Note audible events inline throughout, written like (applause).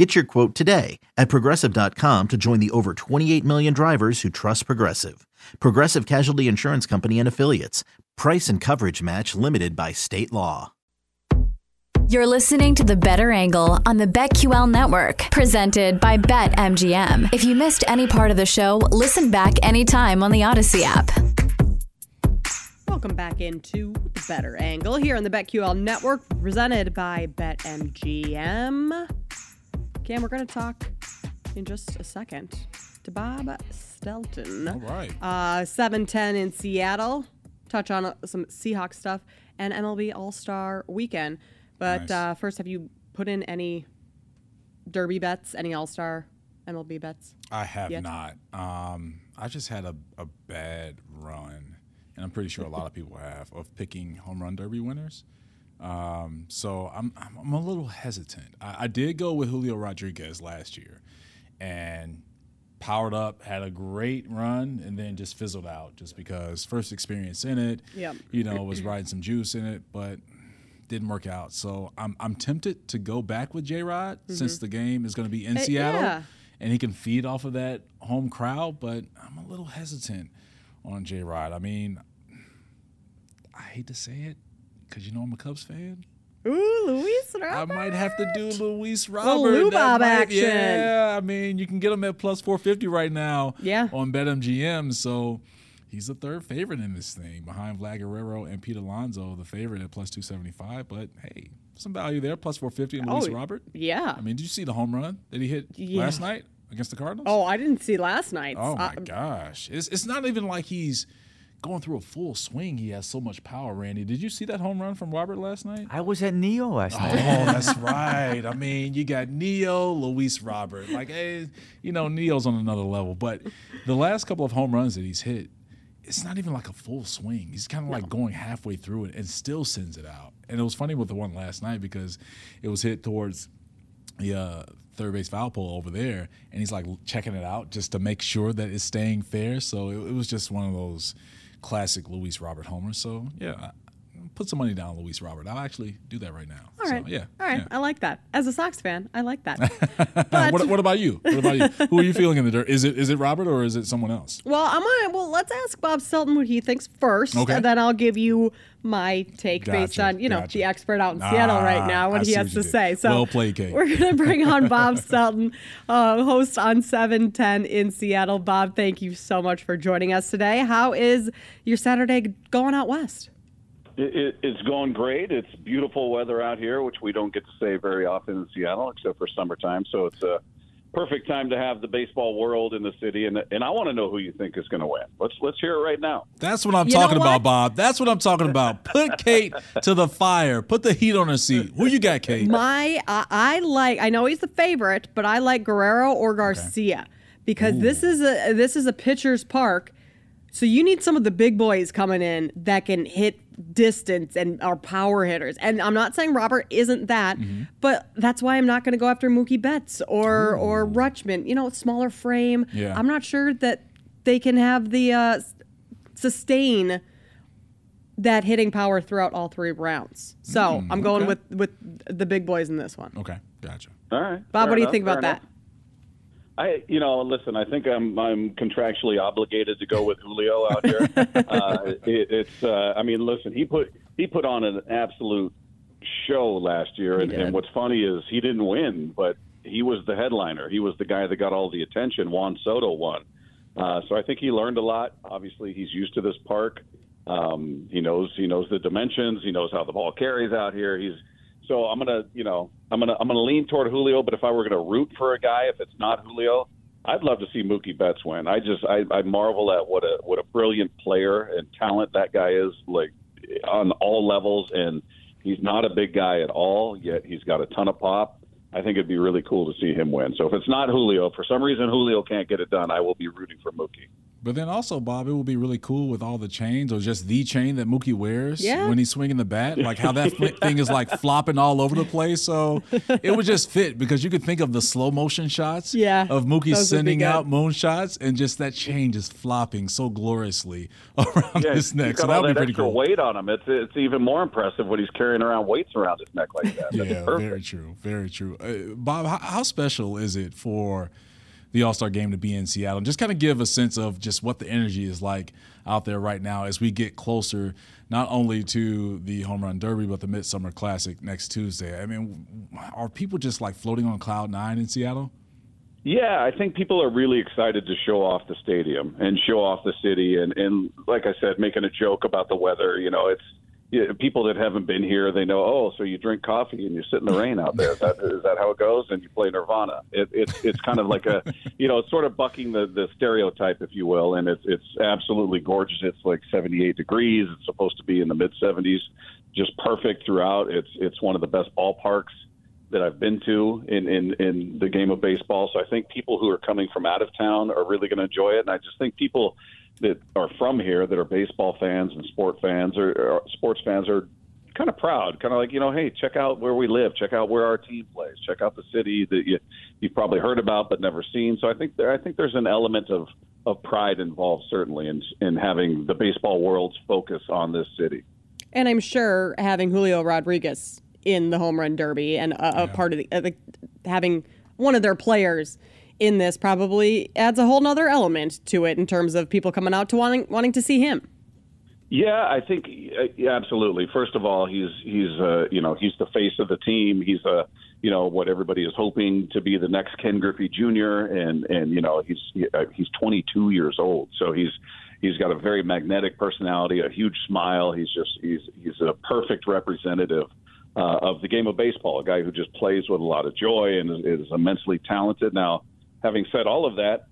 Get your quote today at progressive.com to join the over 28 million drivers who trust Progressive. Progressive Casualty Insurance Company and Affiliates. Price and coverage match limited by state law. You're listening to The Better Angle on the BetQL network, presented by BetMGM. If you missed any part of the show, listen back anytime on the Audacy app. Welcome back into The Better Angle here on the BetQL network, presented by BetMGM. Cam, we're going to talk in just a second to Bob Stelton. All right. Uh, 710 in Seattle. Touch on uh, some Seahawks stuff and MLB All Star weekend. But Nice. uh, first, have you put in any Derby bets, any All Star MLB bets? I have Yet? not. Um, I just had a, a bad run, and I'm pretty sure a lot of people have, of picking home run derby winners. Um, so I'm, I'm I'm a little hesitant. I, I did go with Julio Rodriguez last year, and powered up, had a great run, and then just fizzled out just because first experience in it. Yep. You know, was riding some juice in it, but didn't work out. So I'm I'm tempted to go back with J Rod since the game is going to be in Uh, Seattle yeah. and he can feed off of that home crowd, but I'm a little hesitant on J Rod. I mean, I hate to say it because you know I'm a Cubs fan. Ooh, Luis Robert. I might have to do Luis Robert. That Bob might- action. Yeah, I mean, you can get him at plus 450 right now Yeah. on BetMGM. So he's the third favorite in this thing behind Vlad Guerrero and Pete Alonso, the favorite at plus 275. But hey, some value there, plus 450 and Luis Oh, Robert. Yeah. I mean, did you see the home run that he hit Yeah. last night against the Cardinals? oh, I didn't see last night. Oh my Uh, gosh! It's it's not even like he's going through a full swing. He has so much power. Randy, did you see that home run from Robert last night? I was at Neo last night. Oh, (laughs) that's right. I mean, you got Neo, Luis Robert. Like, hey, you know, Neo's on another level. But the last couple of home runs that he's hit, it's not even like a full swing. He's kind of like going halfway through it and still sends it out. And it was funny with the one last night because it was hit towards the uh, third base foul pole over there, and he's like checking it out just to make sure that it's staying fair. So it, it was just one of those classic Luis Robert Homer. So yeah, put some money down, Luis Robert. I'll actually do that right now. All right. So, yeah. All right. yeah. I like that. As a Sox fan, I like that. (laughs) But what, what about you? What about you? Who are you feeling in the dirt? Is it is it Robert or is it someone else? well, I'm gonna well, let's ask Bob Stelton what he thinks first, Okay. and then I'll give you my take based on you know gotcha. the expert out in Seattle right Ah, now what I he has what to did. say. So Well played, Kate. We're gonna bring on Bob (laughs) Stelton, uh, host on 710 in Seattle. Bob, thank you so much for joining us today. How is your Saturday going out west? It, it, it's going great. It's beautiful weather out here, which we don't get to say very often in Seattle, except for summertime. So it's a perfect time to have the baseball world in the city. And and I want to know who you think is going to win. Let's let's hear it right now. That's what I'm You talking what? about, Bob. That's what I'm talking about. Put Kate to the fire. Put the heat on her seat. Who you got, Kate? My, I, I like. I know he's the favorite, but I like Guerrero or Garcia because this is a this is a pitcher's park. So you need some of the big boys coming in that can hit distance and are power hitters. And I'm not saying Robert isn't that, Mm-hmm. but that's why I'm not going to go after Mookie Betts or or Rutschman. You know, smaller frame. Yeah. I'm not sure that they can have the uh, sustain that hitting power throughout all three rounds. So I'm going Mm, okay. with with the big boys in this one. Okay, gotcha. All right, Bob, Fair what do you enough, think about fair that? enough. I, you know, listen. I think I'm I'm contractually obligated to go with Julio out here. (laughs) uh, it, it's. Uh, I mean, listen. He put he put on an absolute show last year, and, and what's funny is he didn't win, but he was the headliner. He was the guy that got all the attention. Juan Soto won, uh, so I think he learned a lot. Obviously, he's used to this park. Um, he knows he knows the dimensions. He knows how the ball carries out here. He's so I'm gonna, you know, I'm gonna I'm gonna lean toward Julio. But if I were gonna root for a guy, if it's not Julio, I'd love to see Mookie Betts win. I just I, I marvel at what a what a brilliant player and talent that guy is, like on all levels. And he's not a big guy at all, yet he's got a ton of pop. I think it'd be really cool to see him win. So if it's not Julio, for some reason Julio can't get it done, I will be rooting for Mookie. But then also, Bob, it would be really cool with all the chains or just the chain that Mookie wears Yeah. when he's swinging the bat, like how that (laughs) thing is like flopping all over the place. So it would just fit because you could think of the slow motion shots Yeah, of Mookie those would be sending out moon shots and just that chain just flopping so gloriously (laughs) around Yeah, his neck. he's So that would be pretty extra cool. weight on him. It's it's even more impressive when he's carrying around weights around his neck like that. That's Yeah, perfect. very true. Very true. Uh, Bob, how, how special is it for the All Star game to be in Seattle? And just kind of give a sense of just what the energy is like out there right now as we get closer, not only to the Home Run Derby, but the Midsummer Classic next Tuesday. I mean, are people just like floating on cloud nine in Seattle? Yeah, I think people are really excited to show off the stadium and show off the city, and and like I said, making a joke about the weather. You know, it's people that haven't been here. They know, oh, so you drink coffee and you sit in the rain out there. Is that is that how it goes? And you play Nirvana. It, it's it's kind of like a, you know, it's sort of bucking the the stereotype, if you will. And it's it's absolutely gorgeous. It's like 78 degrees. It's supposed to be in the mid 70s, just perfect throughout. It's it's one of the best ballparks that I've been to in, in, in the game of baseball. So I think people who are coming from out of town are really going to enjoy it. And I just think people that are from here that are baseball fans and sport fans or, or sports fans are kind of proud, kind of like, you know, hey, check out where we live, check out where our team plays, check out the city that you, you've probably heard about but never seen. So I think there, I think there's an element of, of pride involved certainly in, in having the baseball world's focus on this city. And I'm sure having Julio Rodriguez in the home run derby and a, a part of the, uh, the having one of their players in this probably adds a whole nother element to it in terms of people coming out to wanting wanting to see him. Yeah, I think uh, yeah, absolutely. First of all, he's he's uh, you know he's the face of the team. He's uh, you know what everybody is hoping to be the next Ken Griffey Jr. and and you know he's uh, he's 22 years old, so he's he's got a very magnetic personality, a huge smile. He's just he's he's a perfect representative uh, of the game of baseball. A guy who just plays with a lot of joy and is, is immensely talented. Now, having said all of that,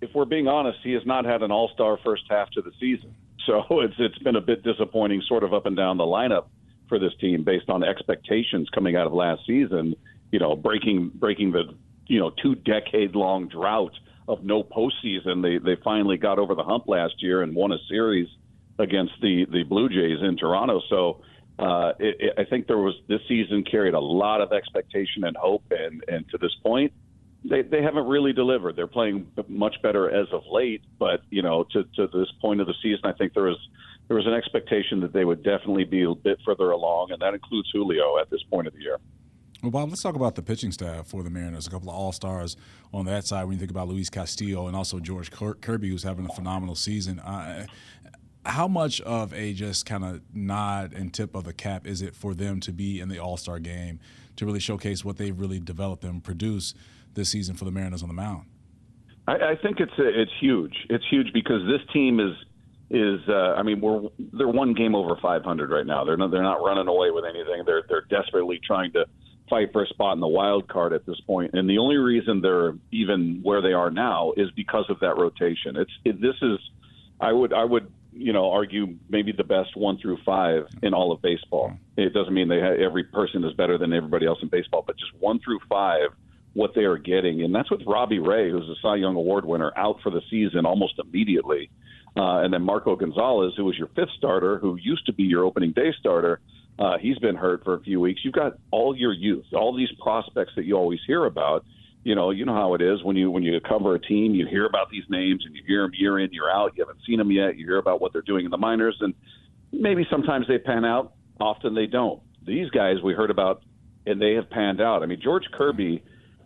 if we're being honest, he has not had an all-star first half to the season. (laughs) So it's it's been a bit disappointing, sort of up and down the lineup for this team based on expectations coming out of last season. You know, breaking breaking the you know two decade long drought of no postseason. They they finally got over the hump last year and won a series against the the Blue Jays in Toronto. So. Uh, it, it, I think there was this season carried a lot of expectation and hope, and and to this point, they they haven't really delivered. They're playing much better as of late, but you know, to to this point of the season, I think there was there was an expectation that they would definitely be a bit further along, and that includes Julio at this point of the year. Well, Bob, let's talk about the pitching staff for the Mariners. A couple of all stars on that side when you think about Luis Castillo and also George Kirby, who's having a phenomenal season. How much of a just kind of nod and tip of the cap is it for them to be in the All Star game to really showcase what they've really developed and produced this season for the Mariners on the mound? I, I think it's it's huge. It's huge because this team is is uh, I mean we're they're one game over 500 right now. They're not they're not running away with anything. They're they're desperately trying to fight for a spot in the wild card at this point. And the only reason they're even where they are now is because of that rotation. It's it, this is I would I would you know argue maybe the best one through five in all of baseball. It doesn't mean they ha- every person is better than everybody else in baseball, but just one through five what they are getting, and that's with Robbie Ray, who's a Cy Young Award winner, out for the season almost immediately, uh, and then Marco Gonzales, who was your fifth starter, who used to be your opening day starter. Uh, he's been hurt for a few weeks. You've got all your youth, all these prospects that you always hear about. You know, you know how it is when you when you cover a team, you hear about these names and you hear them year in year out. You haven't seen them yet. You hear about what they're doing in the minors, and maybe sometimes they pan out. Often they don't. These guys we heard about, and they have panned out. I mean, George Kirby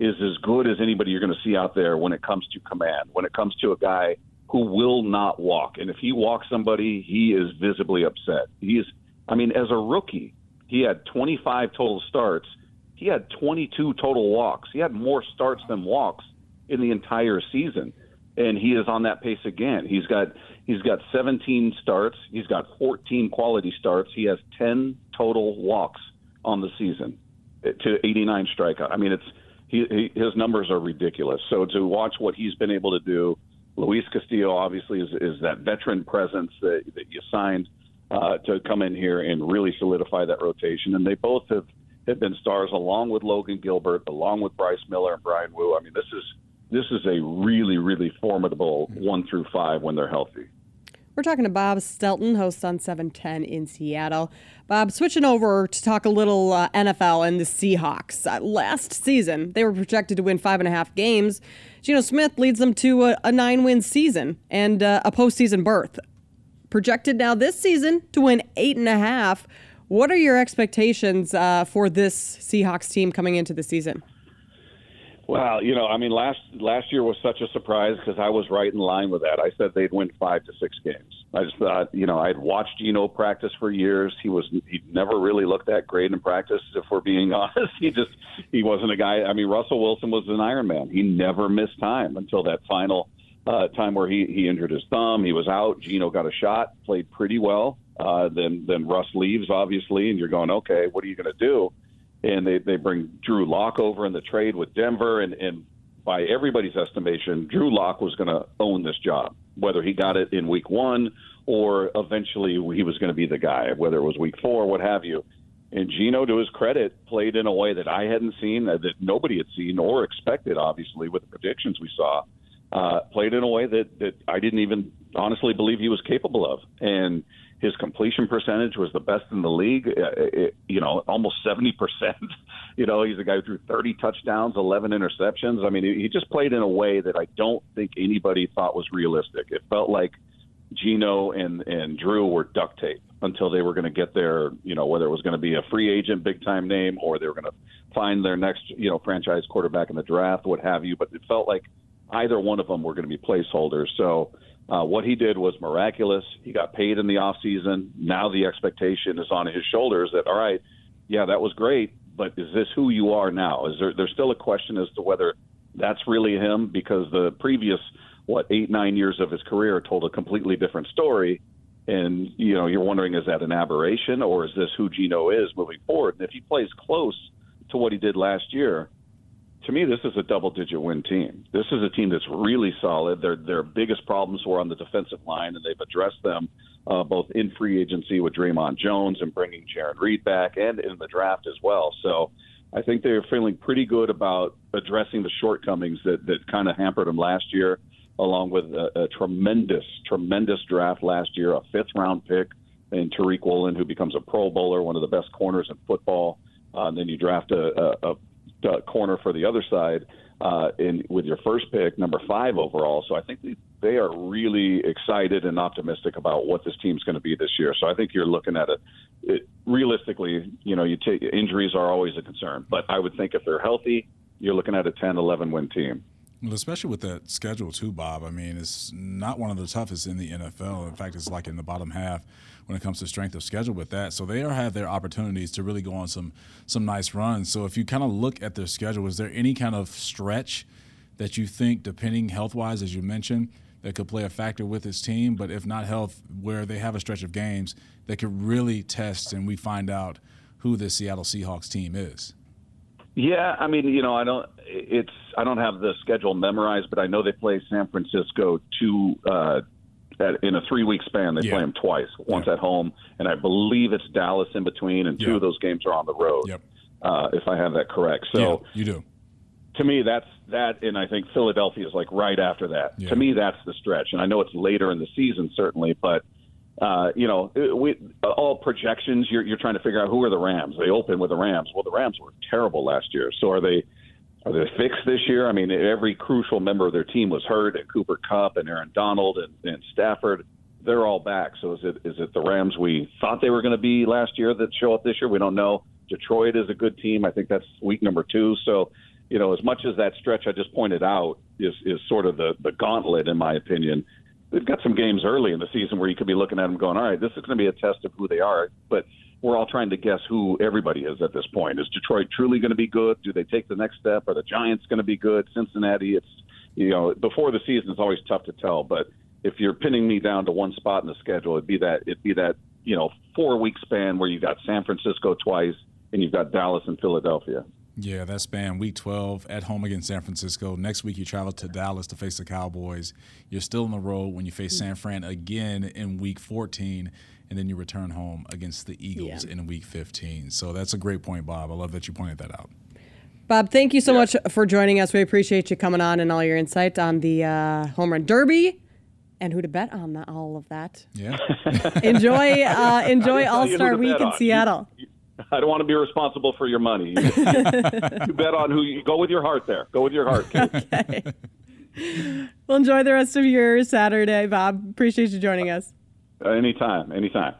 is as good as anybody you're going to see out there when it comes to command. When it comes to a guy who will not walk, and if he walks somebody, he is visibly upset. He is. I mean, as a rookie, he had 25 total starts. He had 22 total walks. He had more starts than walks in the entire season, and he is on that pace again. He's got he's got 17 starts. He's got 14 quality starts. He has 10 total walks on the season to 89 strikeout. I mean, it's he, he, his numbers are ridiculous. So to watch what he's been able to do, Luis Castillo obviously is, is that veteran presence that, that you signed uh, to come in here and really solidify that rotation. And they both have, have been stars along with Logan Gilbert, along with Bryce Miller and Bryan Woo. I mean, this is this is a really really formidable one through five when they're healthy. We're talking to Bob Stelton, host on 710 in Seattle. Bob, switching over to talk a little uh, NFL and the Seahawks. Uh, last season, they were projected to win five and a half games. Geno Smith leads them to a, a nine win season and uh, a postseason berth. Projected now this season to win eight and a half. What are your expectations uh, for this Seahawks team coming into the season? Well, you know, I mean, last last year was such a surprise because I was right in line with that. I said they'd win five to six games. I just thought, you know, I'd watched Geno practice for years. He was he never really looked that great in practice. If we're being (laughs) honest, he just he wasn't a guy. I mean, Russell Wilson was an Iron Man. He never missed time until that final uh, time where he he injured his thumb. He was out. Geno got a shot, played pretty well. Uh, then then Russ leaves, obviously, and you're going, okay, what are you going to do? and they, they bring Drew Lock over in the trade with Denver, and, and by everybody's estimation, Drew Lock was going to own this job, whether he got it in week one or eventually he was going to be the guy, whether it was week four, what have you. And Geno, to his credit, played in a way that I hadn't seen, that nobody had seen or expected, obviously, with the predictions we saw. Uh, played in a way that, that I didn't even honestly believe he was capable of. And his completion percentage was the best in the league. Uh, it, you know, almost seventy percent. (laughs) You know, he's a guy who threw thirty touchdowns, eleven interceptions. I mean, he just played in a way that I don't think anybody thought was realistic. It felt like Geno and and Drew were duct tape until they were going to get their, you know, whether it was going to be a free agent, big time name, or they were going to find their next, you know, franchise quarterback in the draft, what have you. But it felt like either one of them were going to be placeholders. So uh, what he did was miraculous. He got paid in the off season. Now the expectation is on his shoulders that all right, yeah, that was great, but is this who you are now? Is there there's still a question as to whether that's really him because the previous what eight nine years of his career told a completely different story, and you know you're wondering is that an aberration or is this who Geno is moving forward? And if he plays close to what he did last year, to me, this is a double-digit win team. This is a team that's really solid. Their their biggest problems were on the defensive line, and they've addressed them uh, both in free agency with Dre'Mont Jones and bringing Jarran Reed back, and in the draft as well. So, I think they're feeling pretty good about addressing the shortcomings that that kind of hampered them last year, along with a, a tremendous, tremendous draft last year, a fifth-round pick in Tariq Woolen, who becomes a Pro Bowler, one of the best corners in football. Uh, and then you draft a, a, a uh, corner for the other side uh, in with your first pick, number five overall. So I think they, are really excited and optimistic about what this team's going to be this year. So I think you're looking at it, it realistically. You know, you take injuries are always a concern, but I would think if they're healthy, you're looking at a 10, 11 win team. Well, especially with that schedule too, Bob. I mean, it's not one of the toughest in the NFL. In fact, it's like in the bottom half when it comes to strength of schedule with that. So they are have their opportunities to really go on some some nice runs. So if you kind of look at their schedule, is there any kind of stretch that you think, depending health wise, as you mentioned, that could play a factor with this team? But if not health, where they have a stretch of games that could really test and we find out who the Seattle Seahawks team is. Yeah, I mean, you know, I don't. It's I don't have the schedule memorized, but I know they play San Francisco two uh, at, in a three week span. They yeah. play them twice, once yeah. at home, and I believe it's Dallas in between, and two yeah. of those games are on the road. Yep. Uh, if I have that correct, so you do. To me, that's that, and I think Philadelphia is like right after that. To me, that's the stretch, and I know it's later in the season, certainly, but uh, you know, we, all projections, you're, you're trying to figure out who are the Rams. They open with the Rams. Well, the Rams were terrible last year. So are they? Are they fixed this year? I mean, every crucial member of their team was hurt, and Cooper Kupp and Aaron Donald and, and Stafford. They're all back. So is it is it the Rams we thought they were going to be last year that show up this year? We don't know. Detroit is a good team. I think that's week number two. So, you know, as much as that stretch I just pointed out is is sort of the the gauntlet, in my opinion they've got some games early in the season where you could be looking at them going, all right, this is going to be a test of who they are. But we're all trying to guess who everybody is at this point. Is Detroit truly going to be good? Do they take the next step? Are the Giants going to be good? Cincinnati, it's, you know, before the season, it's always tough to tell. But if you're pinning me down to one spot in the schedule, it'd be that, it'd be that, you know, four week span where you got San Francisco twice and you've got Dallas and Philadelphia. Yeah, that's span week 12 at home against San Francisco. Next week, you travel to Dallas to face the Cowboys. You're still on the road when you face San Fran again in week 14, and then you return home against the Eagles yeah. in week 15. So that's a great point, Bob. I love that you pointed that out. Bob, thank you so much for joining us. We appreciate you coming on and all your insight on the uh, home run derby and who to bet on the, all of that. Yeah. Enjoy, (laughs) uh, enjoy All Star Week in on. Seattle. You- I don't want to be responsible for your money. You, (laughs) you bet on who you go with your heart. There, go with your heart. (laughs) okay. Well, enjoy the rest of your Saturday, Bob. Appreciate you joining us. Uh, anytime, anytime.